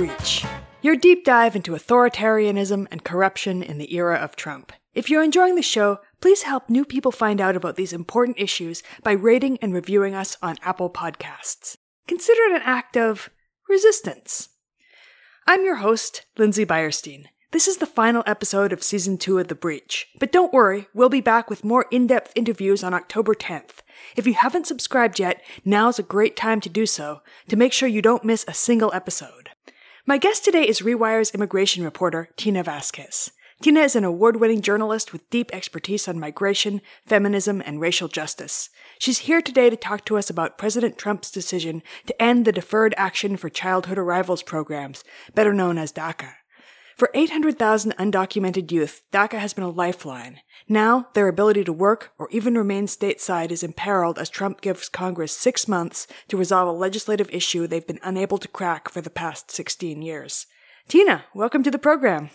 Breach, your deep dive into authoritarianism and corruption in the era of Trump. If you're enjoying the show, please help new people find out about these important issues by rating and reviewing us on Apple Podcasts. Consider it an act of resistance. I'm your host, Lindsay Beyerstein. This is the final episode of season two of The Breach. But don't worry, we'll be back with more in depth interviews on October 10th. If you haven't subscribed yet, now's a great time to do so to make sure you don't miss a single episode. My guest today is Rewire's immigration reporter, Tina Vasquez. Tina is an award winning journalist with deep expertise on migration, feminism, and racial justice. She's here today to talk to us about President Trump's decision to end the Deferred Action for Childhood Arrivals programs, better known as DACA. For 800,000 undocumented youth, DACA has been a lifeline. Now, their ability to work or even remain stateside is imperiled as Trump gives Congress six months to resolve a legislative issue they've been unable to crack for the past 16 years. Tina, welcome to the program.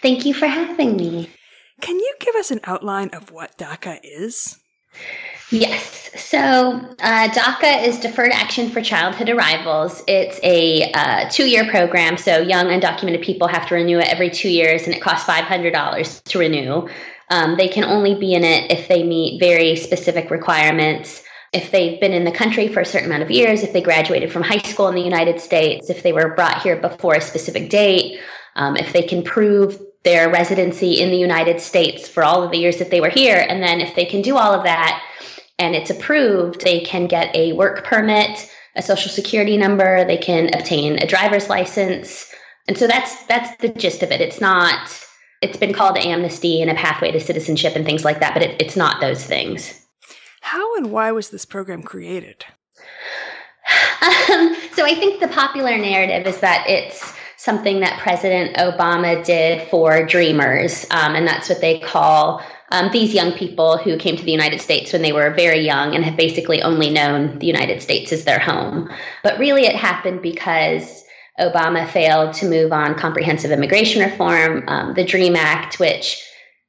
Thank you for having me. Can you give us an outline of what DACA is? Yes. So uh, DACA is Deferred Action for Childhood Arrivals. It's a uh, two year program. So young undocumented people have to renew it every two years, and it costs $500 to renew. Um, they can only be in it if they meet very specific requirements. If they've been in the country for a certain amount of years, if they graduated from high school in the United States, if they were brought here before a specific date, um, if they can prove their residency in the United States for all of the years that they were here, and then if they can do all of that, and it's approved, they can get a work permit, a social security number, they can obtain a driver's license. And so that's that's the gist of it. It's not it's been called amnesty and a pathway to citizenship and things like that, but it, it's not those things. How and why was this program created? Um, so I think the popular narrative is that it's something that President Obama did for dreamers, um, and that's what they call um, these young people who came to the United States when they were very young and have basically only known the United States as their home. But really, it happened because Obama failed to move on comprehensive immigration reform, um, the DREAM Act, which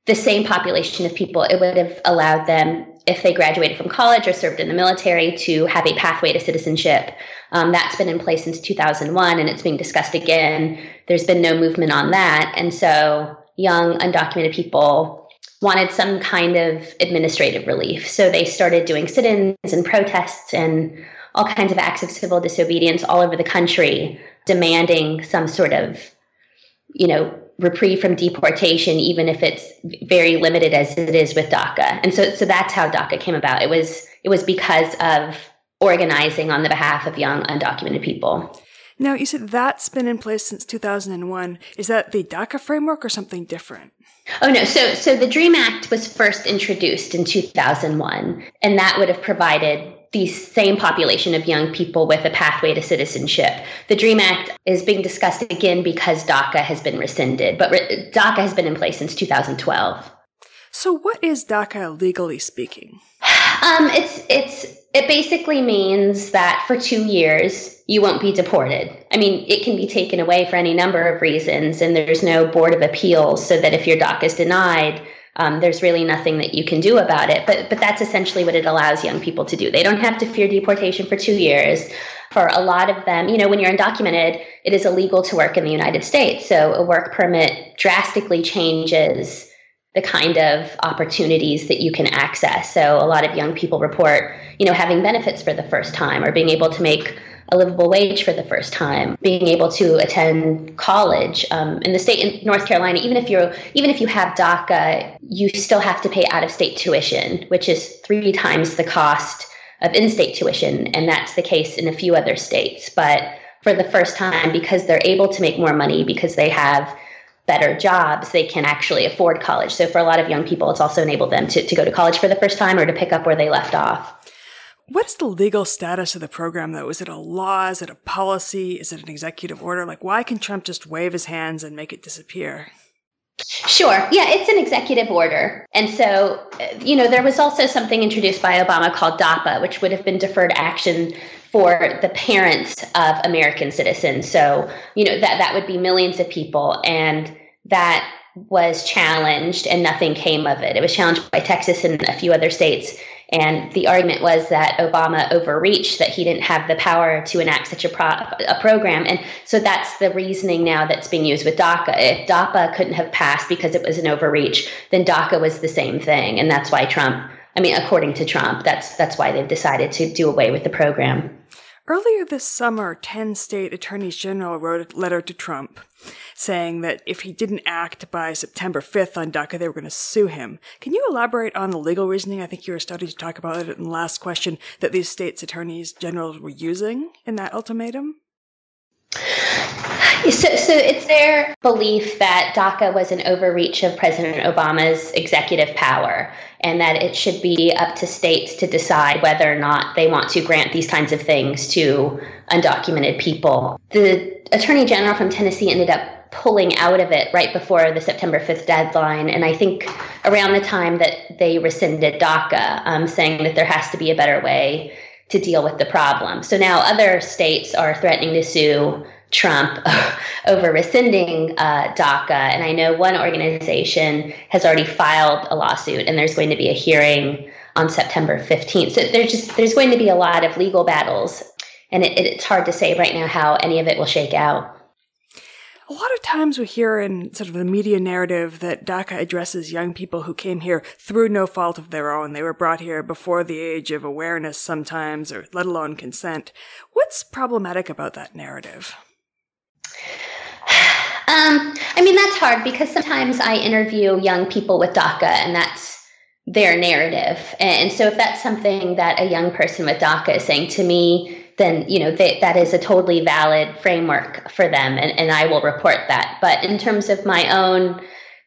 the same population of people, it would have allowed them, if they graduated from college or served in the military, to have a pathway to citizenship. Um, that's been in place since 2001 and it's being discussed again. There's been no movement on that. And so young undocumented people wanted some kind of administrative relief. So they started doing sit ins and protests and all kinds of acts of civil disobedience all over the country, demanding some sort of, you know, reprieve from deportation, even if it's very limited as it is with DACA. And so, so that's how DACA came about. It was it was because of organizing on the behalf of young undocumented people. Now, you said that's been in place since 2001. Is that the DACA framework or something different? Oh no, so so the DREAM Act was first introduced in 2001 and that would have provided the same population of young people with a pathway to citizenship. The DREAM Act is being discussed again because DACA has been rescinded, but re- DACA has been in place since 2012. So, what is DACA legally speaking? Um, it's it's it basically means that for two years you won't be deported. I mean, it can be taken away for any number of reasons, and there's no board of appeals, so that if your DACA is denied, um, there's really nothing that you can do about it. But but that's essentially what it allows young people to do. They don't have to fear deportation for two years. For a lot of them, you know, when you're undocumented, it is illegal to work in the United States. So a work permit drastically changes the kind of opportunities that you can access. So a lot of young people report, you know, having benefits for the first time or being able to make a livable wage for the first time, being able to attend college um, in the state in North Carolina. Even if you're, even if you have DACA, you still have to pay out-of-state tuition, which is three times the cost of in-state tuition, and that's the case in a few other states. But for the first time, because they're able to make more money because they have better jobs, they can actually afford college. So for a lot of young people, it's also enabled them to, to go to college for the first time or to pick up where they left off. What's the legal status of the program, though? Is it a law? Is it a policy? Is it an executive order? Like, why can Trump just wave his hands and make it disappear? Sure. Yeah, it's an executive order. And so, uh, you know, there was also something introduced by Obama called DAPA, which would have been deferred action for the parents of American citizens. So, you know, that, that would be millions of people. And that was challenged and nothing came of it. It was challenged by Texas and a few other states. And the argument was that Obama overreached, that he didn't have the power to enact such a, pro- a program. And so that's the reasoning now that's being used with DACA. If DAPA couldn't have passed because it was an overreach, then DACA was the same thing. And that's why Trump, I mean, according to Trump, that's, that's why they've decided to do away with the program. Earlier this summer, 10 state attorneys general wrote a letter to Trump saying that if he didn't act by September 5th on DACA, they were going to sue him. Can you elaborate on the legal reasoning? I think you were starting to talk about it in the last question that these states' attorneys generals were using in that ultimatum. So, so it's their belief that DACA was an overreach of President Obama's executive power and that it should be up to states to decide whether or not they want to grant these kinds of things to undocumented people. The Attorney General from Tennessee ended up pulling out of it right before the September 5th deadline. And I think around the time that they rescinded DACA, um, saying that there has to be a better way to deal with the problem. So now other states are threatening to sue Trump over rescinding uh, DACA. And I know one organization has already filed a lawsuit, and there's going to be a hearing on September 15th. So there's just there's going to be a lot of legal battles, and it, it's hard to say right now how any of it will shake out. A lot of times we hear in sort of the media narrative that DACA addresses young people who came here through no fault of their own. They were brought here before the age of awareness sometimes, or let alone consent. What's problematic about that narrative? Um, I mean, that's hard because sometimes I interview young people with DACA and that's their narrative. And so if that's something that a young person with DACA is saying to me, then you know they, that is a totally valid framework for them and, and i will report that but in terms of my own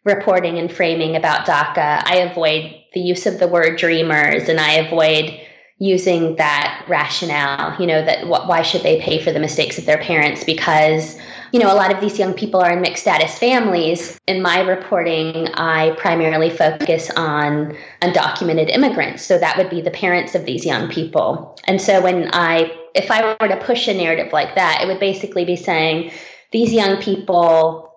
reporting and framing about daca i avoid the use of the word dreamers and i avoid using that rationale you know that why should they pay for the mistakes of their parents because you know, a lot of these young people are in mixed status families. In my reporting, I primarily focus on undocumented immigrants. So that would be the parents of these young people. And so when I, if I were to push a narrative like that, it would basically be saying these young people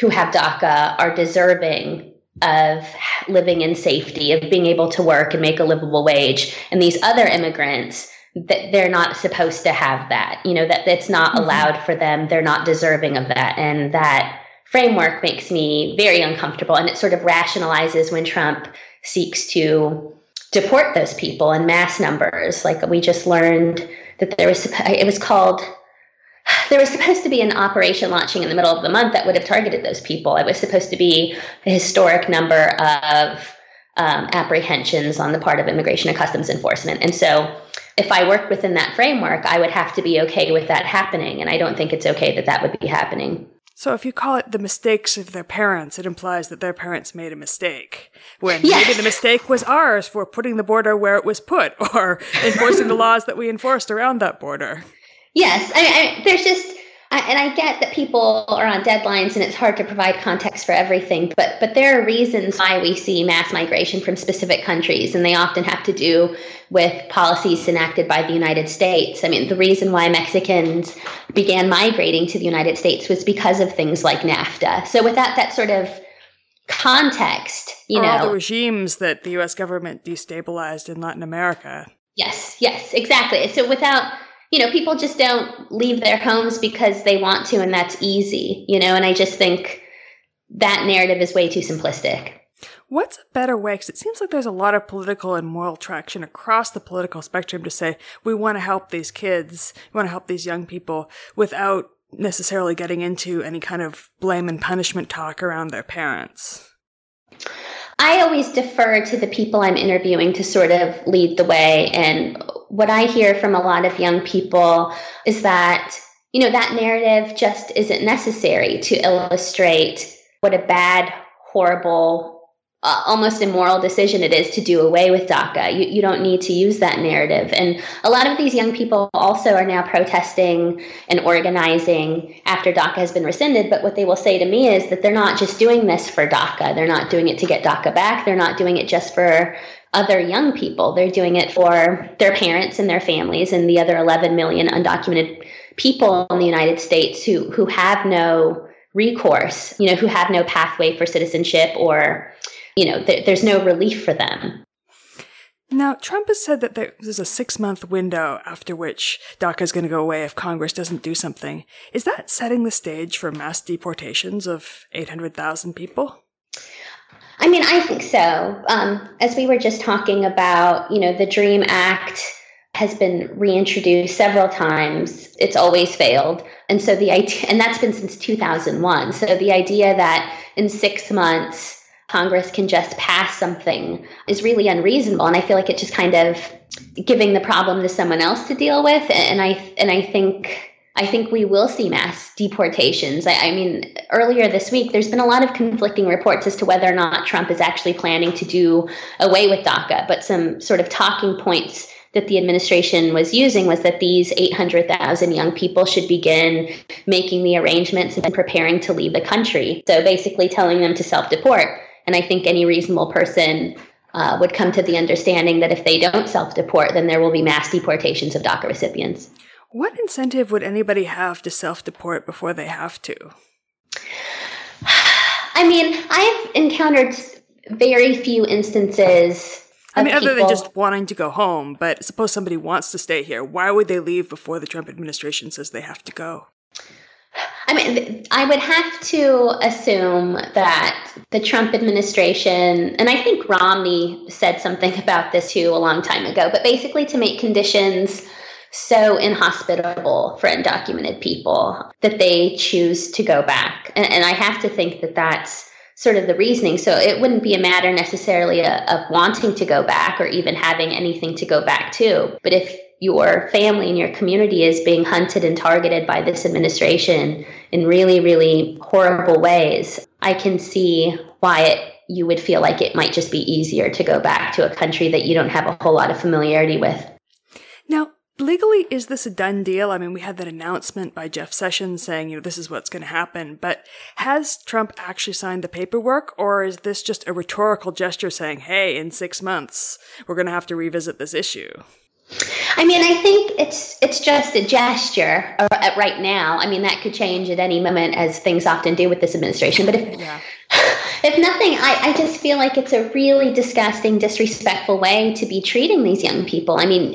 who have DACA are deserving of living in safety, of being able to work and make a livable wage. And these other immigrants, that they're not supposed to have that you know that it's not mm-hmm. allowed for them they're not deserving of that and that framework makes me very uncomfortable and it sort of rationalizes when trump seeks to deport those people in mass numbers like we just learned that there was it was called there was supposed to be an operation launching in the middle of the month that would have targeted those people it was supposed to be a historic number of um, apprehensions on the part of immigration and customs enforcement and so if I worked within that framework, I would have to be okay with that happening. And I don't think it's okay that that would be happening. So if you call it the mistakes of their parents, it implies that their parents made a mistake. When yes. maybe the mistake was ours for putting the border where it was put or enforcing the laws that we enforced around that border. Yes. I mean, I, there's just, I, and I get that people are on deadlines and it's hard to provide context for everything, but but there are reasons why we see mass migration from specific countries, and they often have to do with policies enacted by the United States. I mean, the reason why Mexicans began migrating to the United States was because of things like NAFTA. So without that sort of context, you or know, all the regimes that the U.S. government destabilized in Latin America. Yes, yes, exactly. So without you know, people just don't leave their homes because they want to, and that's easy, you know, and I just think that narrative is way too simplistic. What's a better way? Because it seems like there's a lot of political and moral traction across the political spectrum to say we want to help these kids, we want to help these young people without necessarily getting into any kind of blame and punishment talk around their parents. I always defer to the people I'm interviewing to sort of lead the way. And what I hear from a lot of young people is that, you know, that narrative just isn't necessary to illustrate what a bad, horrible, uh, almost immoral decision it is to do away with DACA. You, you don't need to use that narrative. And a lot of these young people also are now protesting and organizing after DACA has been rescinded. But what they will say to me is that they're not just doing this for DACA, they're not doing it to get DACA back, they're not doing it just for other young people. They're doing it for their parents and their families and the other 11 million undocumented people in the United States who, who have no recourse, you know, who have no pathway for citizenship or you know, th- there's no relief for them. Now, Trump has said that there's a six month window after which DACA is going to go away if Congress doesn't do something. Is that setting the stage for mass deportations of 800,000 people? I mean, I think so. Um, as we were just talking about, you know, the DREAM Act has been reintroduced several times. It's always failed. And so the idea, and that's been since 2001. So the idea that in six months, Congress can just pass something is really unreasonable. And I feel like it's just kind of giving the problem to someone else to deal with. And I and I think I think we will see mass deportations. I, I, mean, earlier this week, there's been a lot of conflicting reports as to whether or not Trump is actually planning to do away with DACA. But some sort of talking points that the administration was using was that these 800,000 young people should begin making the arrangements and preparing to leave the country. So basically telling them to self deport. And I think any reasonable person uh, would come to the understanding that if they don't self deport, then there will be mass deportations of DACA recipients. What incentive would anybody have to self deport before they have to? I mean, I've encountered very few instances. I mean, other than just wanting to go home, but suppose somebody wants to stay here, why would they leave before the Trump administration says they have to go? I mean, I would have to assume that the Trump administration, and I think Romney said something about this too a long time ago, but basically to make conditions so inhospitable for undocumented people that they choose to go back. And, and I have to think that that's sort of the reasoning. So it wouldn't be a matter necessarily of, wanting to go back or even having anything to go back to. But if your family and your community is being hunted and targeted by this administration in really, really horrible ways, I can see why it, you would feel like it might just be easier to go back to a country that you don't have a whole lot of familiarity with. Now, legally, is this a done deal? I mean, we had that announcement by Jeff Sessions saying, you know, this is what's going to happen. But has Trump actually signed the paperwork, or is this just a rhetorical gesture saying, hey, in six months, we're going to have to revisit this issue? I mean, I think it's it's just a gesture uh, right now. I mean, that could change at any moment, as things often do with this administration. But if yeah. if nothing, I, I just feel like it's a really disgusting, disrespectful way to be treating these young people. I mean,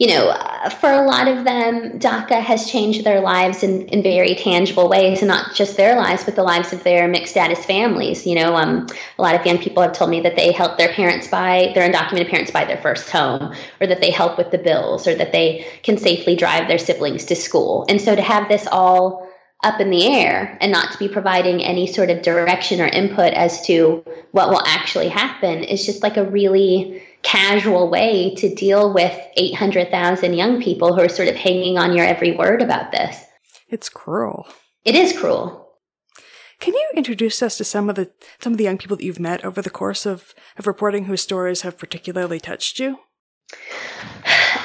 you know, uh, for a lot of them, DACA has changed their lives in, in very tangible ways, and not just their lives, but the lives of their mixed status families. You know, um, a lot of young people have told me that they help their parents buy, their undocumented parents buy their first home, or that they help with the bills, or that they can safely drive their siblings to school. And so to have this all up in the air and not to be providing any sort of direction or input as to what will actually happen is just like a really casual way to deal with 800,000 young people who are sort of hanging on your every word about this. It's cruel. It is cruel. Can you introduce us to some of the some of the young people that you've met over the course of, of reporting whose stories have particularly touched you?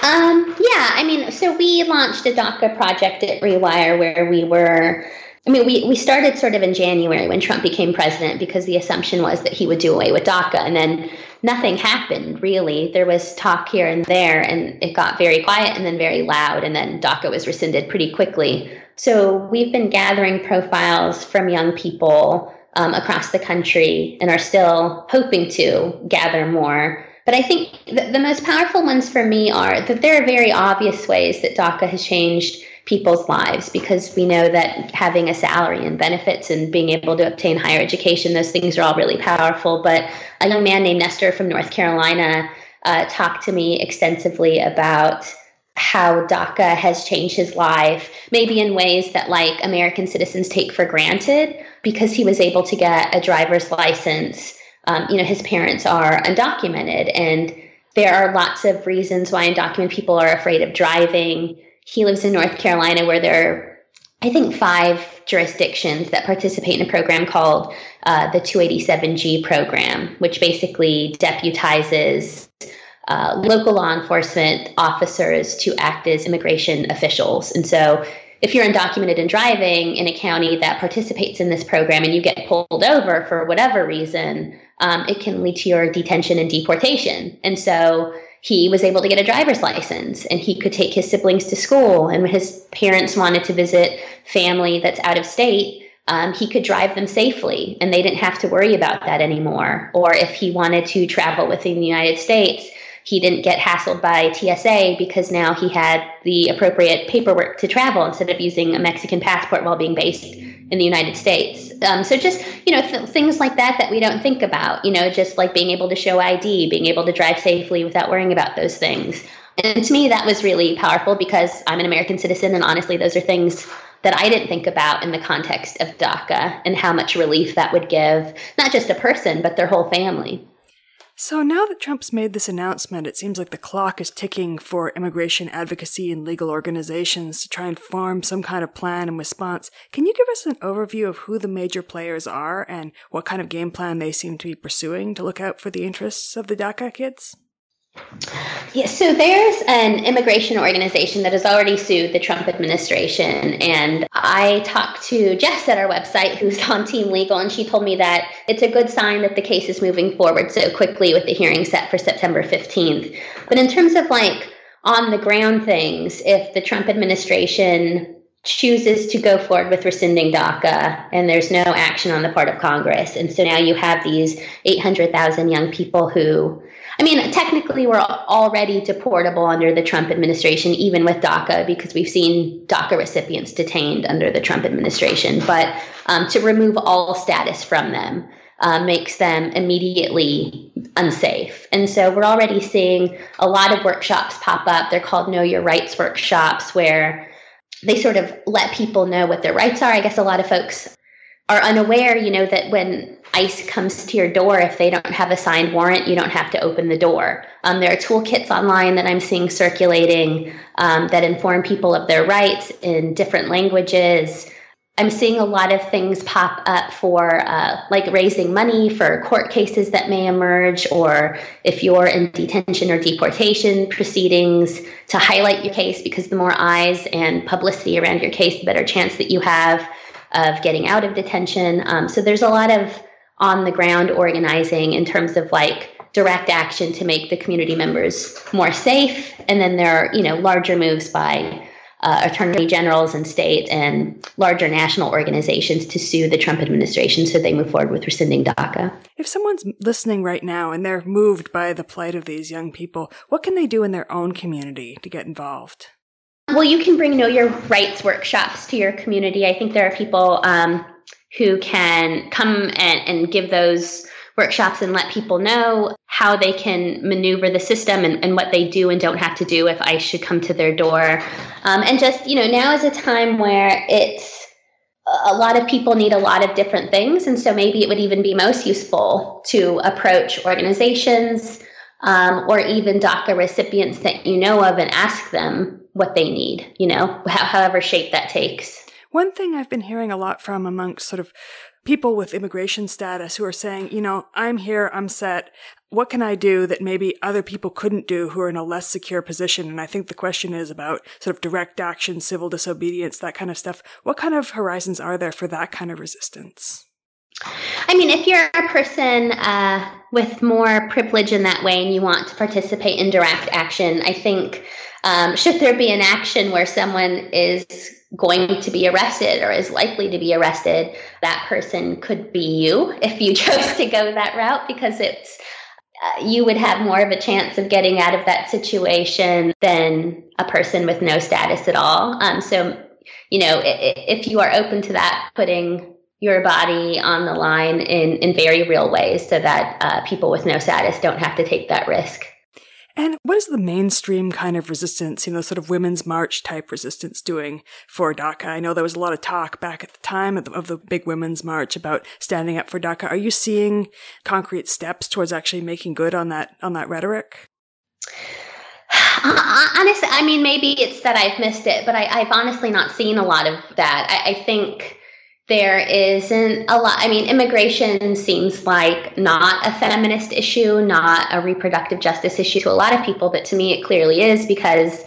Um, yeah, I mean, so we launched a DACA project at Rewire where we were I mean, we, we started sort of in January when Trump became president because the assumption was that he would do away with DACA. And then nothing happened really. There was talk here and there, and it got very quiet and then very loud. And then DACA was rescinded pretty quickly. So we've been gathering profiles from young people um, across the country and are still hoping to gather more. But I think the, the most powerful ones for me are that there are very obvious ways that DACA has changed people's lives because we know that having a salary and benefits and being able to obtain higher education, those things are all really powerful. But a young man named Nestor from North Carolina uh, talked to me extensively about how DACA has changed his life, maybe in ways that like American citizens take for granted, because he was able to get a driver's license. Um, you know, his parents are undocumented, and there are lots of reasons why undocumented people are afraid of driving he lives in North Carolina, where there are, I think, five jurisdictions that participate in a program called uh, the 287G program, which basically deputizes uh, local law enforcement officers to act as immigration officials. And so, if you're undocumented and driving in a county that participates in this program and you get pulled over for whatever reason, um, it can lead to your detention and deportation. And so, he was able to get a driver's license and he could take his siblings to school. And when his parents wanted to visit family that's out of state, um, he could drive them safely and they didn't have to worry about that anymore. Or if he wanted to travel within the United States, he didn't get hassled by TSA because now he had the appropriate paperwork to travel instead of using a Mexican passport while being based in the United States. Um, so just you know th- things like that that we don't think about. You know, just like being able to show ID, being able to drive safely without worrying about those things. And to me, that was really powerful because I'm an American citizen, and honestly, those are things that I didn't think about in the context of DACA and how much relief that would give not just a person but their whole family. So now that Trump's made this announcement, it seems like the clock is ticking for immigration advocacy and legal organizations to try and form some kind of plan in response. Can you give us an overview of who the major players are and what kind of game plan they seem to be pursuing to look out for the interests of the DACA kids? Yeah, so there's an immigration organization that has already sued the Trump administration. And I talked to Jess at our website, who's on Team Legal, and she told me that it's a good sign that the case is moving forward so quickly with the hearing set for September 15th. But in terms of like on the ground things, if the Trump administration chooses to go forward with rescinding DACA and there's no action on the part of Congress, and so now you have these 800,000 young people who I mean, technically, we're already deportable under the Trump administration, even with DACA, because we've seen DACA recipients detained under the Trump administration. But um, to remove all status from them uh, makes them immediately unsafe. And so we're already seeing a lot of workshops pop up. They're called Know Your Rights workshops, where they sort of let people know what their rights are. I guess a lot of folks are unaware, you know, that when ICE comes to your door, if they don't have a signed warrant, you don't have to open the door. Um, there are toolkits online that I'm seeing circulating um, that inform people of their rights in different languages. I'm seeing a lot of things pop up for uh, like raising money for court cases that may emerge, or if you're in detention or deportation proceedings, to highlight your case because the more eyes and publicity around your case, the better chance that you have of getting out of detention. Um, so there's a lot of on the ground organizing in terms of like direct action to make the community members more safe. And then there are, you know, larger moves by uh, attorney generals and state and larger national organizations to sue the Trump administration so they move forward with rescinding DACA. If someone's listening right now and they're moved by the plight of these young people, what can they do in their own community to get involved? Well, you can bring Know Your Rights workshops to your community. I think there are people um, who can come and, and, give those workshops and let people know how they can maneuver the system and, and, what they do and don't have to do if ICE should come to their door. Um, and just, you know, now is a time where it's a lot of people need a lot of different things. And so maybe it would even be most useful to approach organizations um, or even DACA recipients that you know of and ask them what they need, you know, however shape that takes. One thing I've been hearing a lot from amongst sort of people with immigration status who are saying, you know, I'm here, I'm set. What can I do that maybe other people couldn't do who are in a less secure position? And I think the question is about sort of direct action, civil disobedience, that kind of stuff. What kind of horizons are there for that kind of resistance? I mean, if you're a person uh, with more privilege in that way and you want to participate in direct action, I think um, should there be an action where someone is going to be arrested or is likely to be arrested, that person could be you if you chose to go that route because it's uh, you would have more of a chance of getting out of that situation than a person with no status at all. Um, so, you know, if you are open to that, putting your body on the line in, in very real ways so that uh, people with no status don't have to take that risk. And what is the mainstream kind of resistance, you know, sort of women's march type resistance doing for DACA? I know there was a lot of talk back at the time of the, of the big women's march about standing up for DACA. Are you seeing concrete steps towards actually making good on that on that rhetoric? Honestly, I mean, maybe it's that I've missed it, but I, have honestly not seen a lot of that. I, I think there isn't a lot. I mean, immigration seems like not a feminist issue, not a reproductive justice issue to a lot of people, but to me, it clearly is because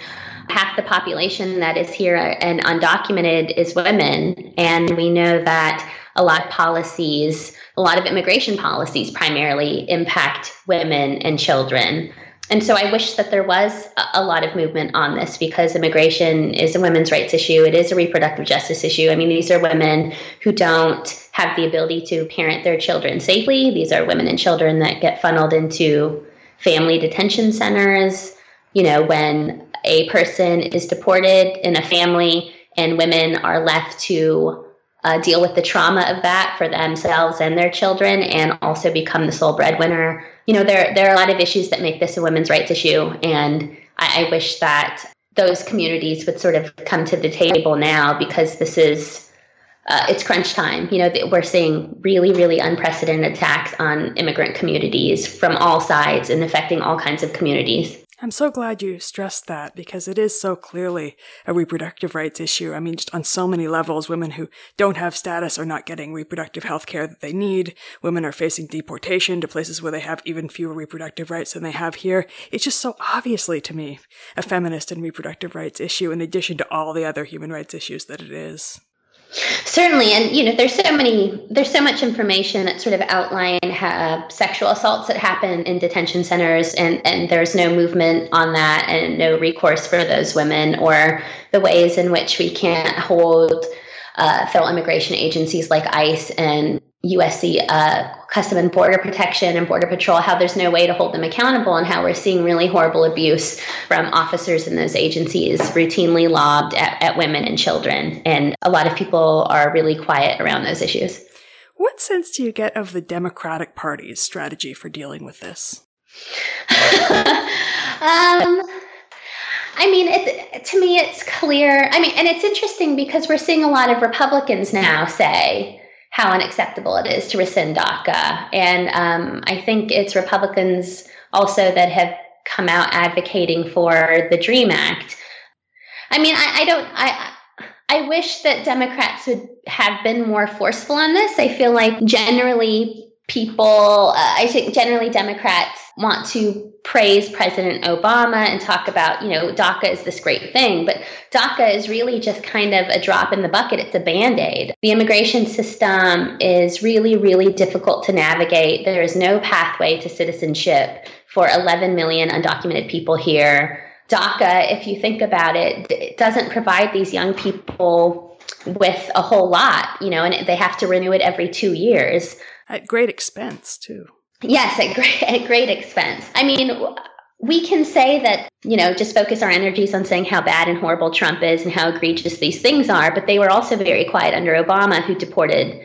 half the population that is here and undocumented is women. And we know that a lot of policies, a lot of immigration policies primarily impact women and children and so I wish that there was a lot of movement on this because immigration is a women's rights issue. It is a reproductive justice issue. I mean, these are women who don't have the ability to parent their children safely. These are women and children that get funneled into family detention centers. You know, when a person is deported in a family and women are left to uh, deal with the trauma of that for themselves and their children and also become the sole breadwinner. You know, there, there are a lot of issues that make this a women's rights issue. And I, I wish that those communities would sort of come to the table now because this is uh, it's crunch time. You know, we're seeing really, really unprecedented attacks on immigrant communities from all sides and affecting all kinds of communities. I'm so glad you stressed that because it is so clearly a reproductive rights issue. I mean, just on so many levels, women who don't have status are not getting reproductive health care that they need. Women are facing deportation to places where they have even fewer reproductive rights than they have here. It's just so obviously to me a feminist and reproductive rights issue in addition to all the other human rights issues that it is. Certainly, and you know, there's so many, there's so much information that sort of outline uh, sexual assaults that happen in detention centers, and and there's no movement on that, and no recourse for those women, or the ways in which we can't hold uh, federal immigration agencies like ICE and USC uh, Custom and Border Protection and Border Patrol, how there's no way to hold them accountable, and how we're seeing really horrible abuse from officers in those agencies routinely lobbed at, at women and children. And a lot of people are really quiet around those issues. What sense do you get of the Democratic Party's strategy for dealing with this? um, I mean, it's, to me, it's clear. I mean, and it's interesting because we're seeing a lot of Republicans now say, how unacceptable it is to rescind DACA. And um, I think it's Republicans also that have come out advocating for the DREAM Act. I mean, I, I don't, I, I wish that Democrats would have been more forceful on this. I feel like generally people, uh, I think generally Democrats want to praise President Obama and talk about, you know, DACA is this great thing, but DACA is really just kind of a drop in the bucket. It's a band aid. The immigration system is really, really difficult to navigate. There is no pathway to citizenship for 11 million undocumented people here. DACA, if you think about it, it doesn't provide these young people with a whole lot, you know, and they have to renew it every two years. At great expense, too. Yes, at great, at great expense. I mean, we can say that, you know, just focus our energies on saying how bad and horrible Trump is and how egregious these things are, but they were also very quiet under Obama, who deported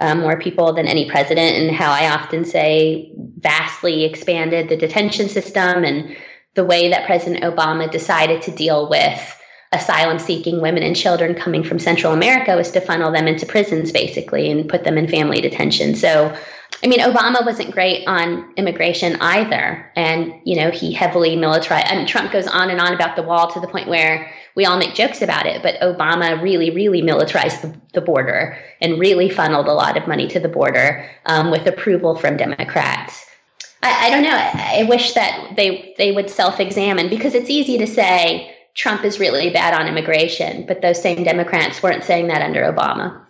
uh, more people than any president, and how I often say vastly expanded the detention system and the way that President Obama decided to deal with asylum seeking women and children coming from Central America was to funnel them into prisons basically and put them in family detention. So, I mean, Obama wasn't great on immigration either. And, you know, he heavily militarized. I mean, Trump goes on and on about the wall to the point where we all make jokes about it. But Obama really, really militarized the, the border and really funneled a lot of money to the border um, with approval from Democrats. I, I don't know. I, I wish that they they would self examine because it's easy to say, Trump is really bad on immigration, but those same Democrats weren't saying that under Obama.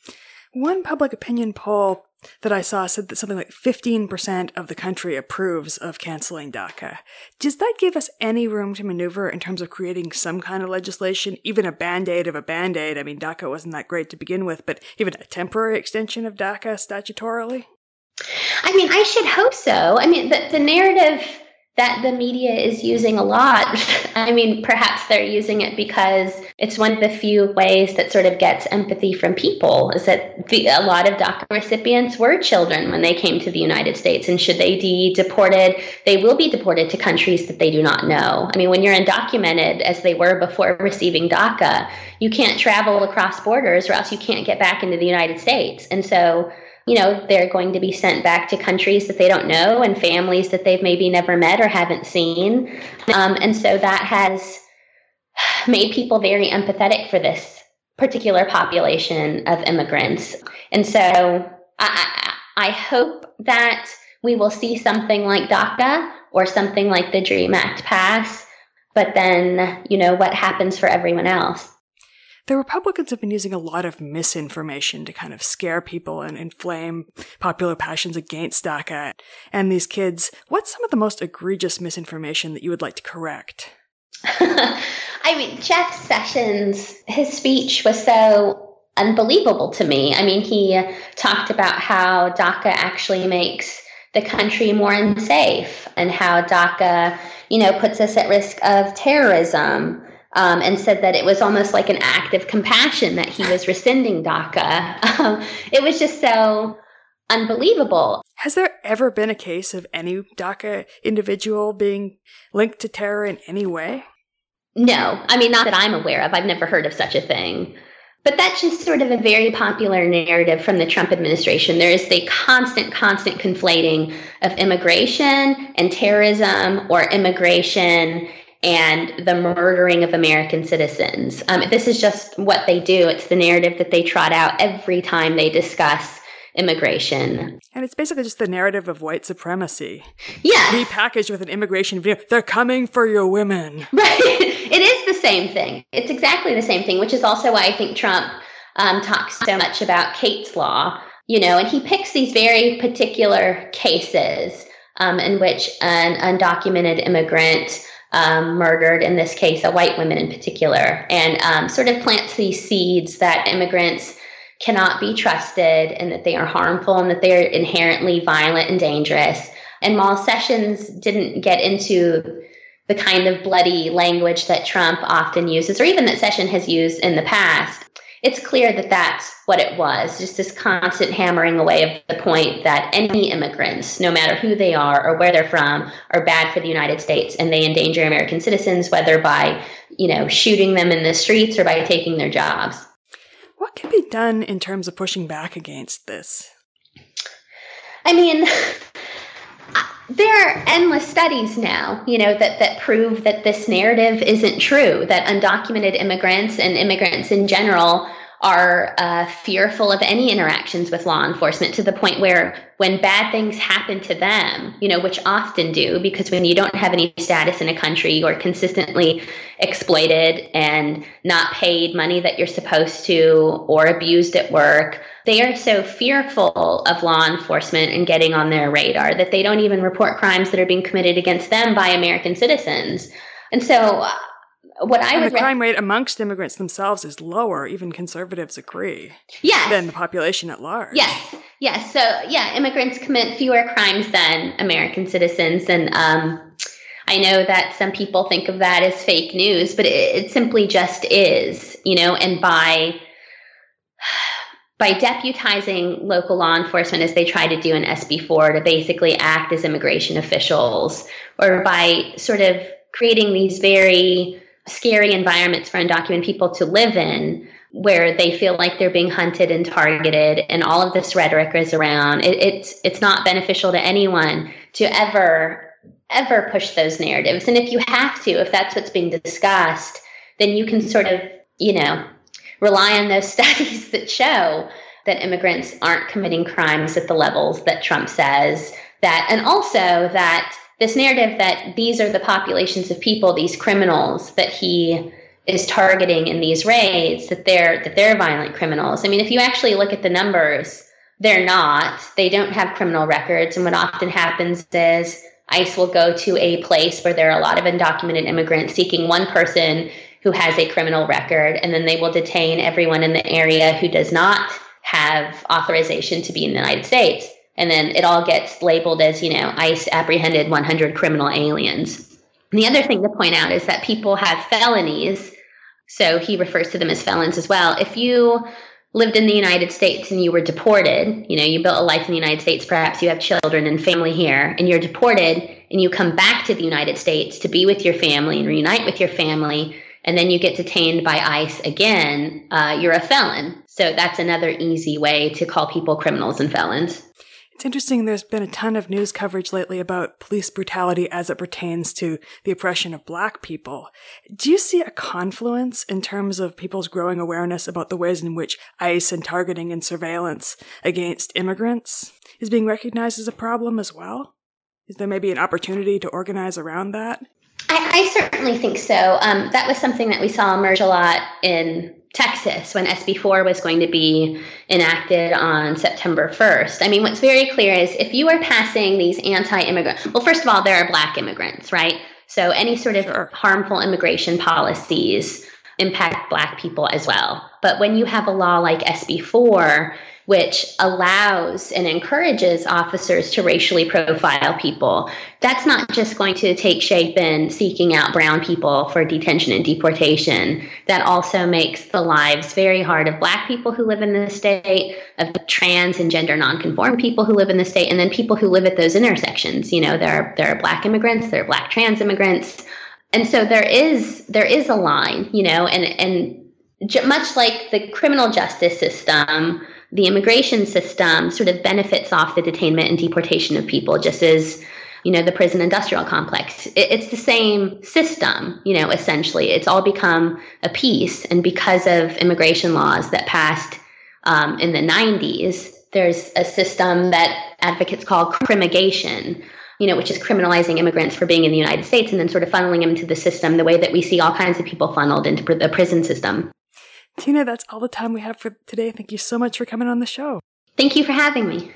One public opinion poll that I saw said that something like 15% of the country approves of canceling DACA. Does that give us any room to maneuver in terms of creating some kind of legislation, even a band aid of a band aid? I mean, DACA wasn't that great to begin with, but even a temporary extension of DACA statutorily? I mean, I should hope so. I mean, the, the narrative that the media is using a lot. I mean, perhaps they're using it because it's one of the few ways that sort of gets empathy from people is that the, a lot of DACA recipients were children when they came to the United States. And should they be deported, they will be deported to countries that they do not know. I mean, when you're undocumented, as they were before receiving DACA, you can't travel across borders or else you can't get back into the United States. And so, you know, they're going to be sent back to countries that they don't know and families that they've maybe never met or haven't seen. Um, and so that has made people very empathetic for this particular population of immigrants. And so I, I hope that we will see something like DACA or something like the DREAM Act pass, but then, you know, what happens for everyone else? The Republicans have been using a lot of misinformation to kind of scare people and inflame popular passions against DACA. And these kids, what's some of the most egregious misinformation that you would like to correct? I mean, Jeff Sessions, his speech was so unbelievable to me. I mean, he talked about how DACA actually makes the country more unsafe and how DACA, you know, puts us at risk of terrorism. Um, and said that it was almost like an act of compassion that he was rescinding DACA. Um, it was just so unbelievable. Has there ever been a case of any DACA individual being linked to terror in any way? No, I mean, not that I'm aware of. I've never heard of such a thing. But that's just sort of a very popular narrative from the Trump administration. There is the constant, constant conflating of immigration and terrorism or immigration and the murdering of American citizens. Um, this is just what they do. It's the narrative that they trot out every time they discuss immigration. And it's basically just the narrative of white supremacy. Yeah. Repackaged with an immigration video. They're coming for your women. Right. It is the same thing. It's exactly the same thing, which is also why I think Trump um, talks so much about Kate's Law, you know, and he picks these very particular cases um, in which an undocumented immigrant um, murdered, in this case, a white woman in particular, and um, sort of plants these seeds that immigrants cannot be trusted and that they are harmful and that they're inherently violent and dangerous. And while Sessions didn't get into the kind of bloody language that Trump often uses, or even that Session has used in the past, it's clear that that's what it was just this constant hammering away of the point that any immigrants, no matter who they are or where they're from, are bad for the United States and they endanger American citizens, whether by, you know, shooting them in the streets or by taking their jobs. What can be done in terms of pushing back against this? I mean, there are endless studies now, you know, that, that prove that this narrative isn't true, that undocumented immigrants and immigrants in general are uh, fearful of any interactions with law enforcement to the point where when bad things happen to them, you know, which often do, because when you don't have any status in a country, you're consistently exploited and not paid money that you're supposed to or abused at work. They are so fearful of law enforcement and getting on their radar that they don't even report crimes that are being committed against them by American citizens. And so what I and the crime rate amongst immigrants themselves is lower. Even conservatives agree. Yes. Than the population at large. Yes. Yes. So yeah, immigrants commit fewer crimes than American citizens, and um, I know that some people think of that as fake news, but it, it simply just is. You know, and by by deputizing local law enforcement as they try to do in SB4 to basically act as immigration officials, or by sort of creating these very scary environments for undocumented people to live in where they feel like they're being hunted and targeted and all of this rhetoric is around. It, it's it's not beneficial to anyone to ever ever push those narratives. And if you have to if that's what's being discussed then you can sort of you know rely on those studies that show that immigrants aren't committing crimes at the levels that Trump says that and also that this narrative that these are the populations of people, these criminals that he is targeting in these raids, that they're that they're violent criminals. I mean, if you actually look at the numbers, they're not. They don't have criminal records, and what often happens is ICE will go to a place where there are a lot of undocumented immigrants seeking one person who has a criminal record, and then they will detain everyone in the area who does not have authorization to be in the United States and then it all gets labeled as you know ice apprehended 100 criminal aliens and the other thing to point out is that people have felonies so he refers to them as felons as well if you lived in the united states and you were deported you know you built a life in the united states perhaps you have children and family here and you're deported and you come back to the united states to be with your family and reunite with your family and then you get detained by ICE again, uh, you're a felon. So that's another easy way to call people criminals and felons. It's interesting, there's been a ton of news coverage lately about police brutality as it pertains to the oppression of black people. Do you see a confluence in terms of people's growing awareness about the ways in which ICE and targeting and surveillance against immigrants is being recognized as a problem as well? Is there maybe an opportunity to organize around that? I, I certainly think so. Um, that was something that we saw emerge a lot in Texas when SB4 was going to be enacted on September 1st. I mean, what's very clear is if you are passing these anti immigrant, well, first of all, there are black immigrants, right? So any sort of sure. harmful immigration policies impact black people as well. But when you have a law like SB4, which allows and encourages officers to racially profile people. That's not just going to take shape in seeking out brown people for detention and deportation. That also makes the lives very hard of black people who live in the state, of trans and gender nonconform people who live in the state, and then people who live at those intersections. You know, there are, there are black immigrants, there are black trans immigrants. And so there is there is a line, you know, and and much like the criminal justice system, the immigration system sort of benefits off the detainment and deportation of people, just as you know the prison industrial complex. It, it's the same system, you know. Essentially, it's all become a piece, and because of immigration laws that passed um, in the '90s, there's a system that advocates call crimmigration, you know, which is criminalizing immigrants for being in the United States and then sort of funneling them into the system the way that we see all kinds of people funneled into the prison system. Tina, that's all the time we have for today. Thank you so much for coming on the show. Thank you for having me.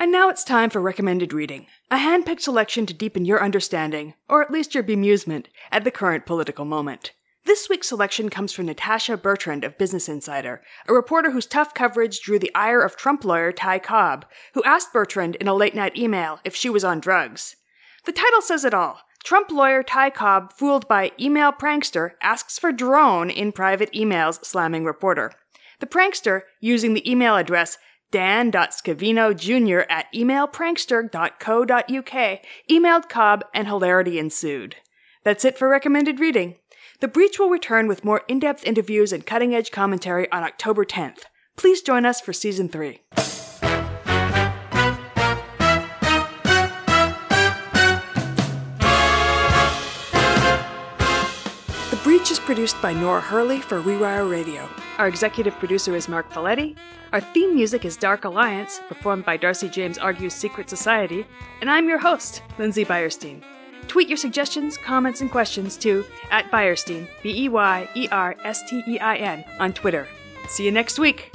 And now it's time for recommended reading, a handpicked selection to deepen your understanding, or at least your bemusement, at the current political moment. This week's selection comes from Natasha Bertrand of Business Insider, a reporter whose tough coverage drew the ire of Trump lawyer Ty Cobb, who asked Bertrand in a late night email if she was on drugs. The title says it all Trump lawyer Ty Cobb, fooled by email prankster, asks for drone in private emails, slamming reporter. The prankster, using the email address dan.scavino jr. at emailprankster.co.uk, emailed Cobb and hilarity ensued. That's it for recommended reading. The Breach will return with more in depth interviews and cutting edge commentary on October 10th. Please join us for season 3. Produced by Nora Hurley for Rewire Radio. Our executive producer is Mark Folletti. Our theme music is Dark Alliance, performed by Darcy James Argue's Secret Society. And I'm your host, Lindsay Beyerstein. Tweet your suggestions, comments, and questions to at Beyerstein, B E Y E R S T E I N, on Twitter. See you next week.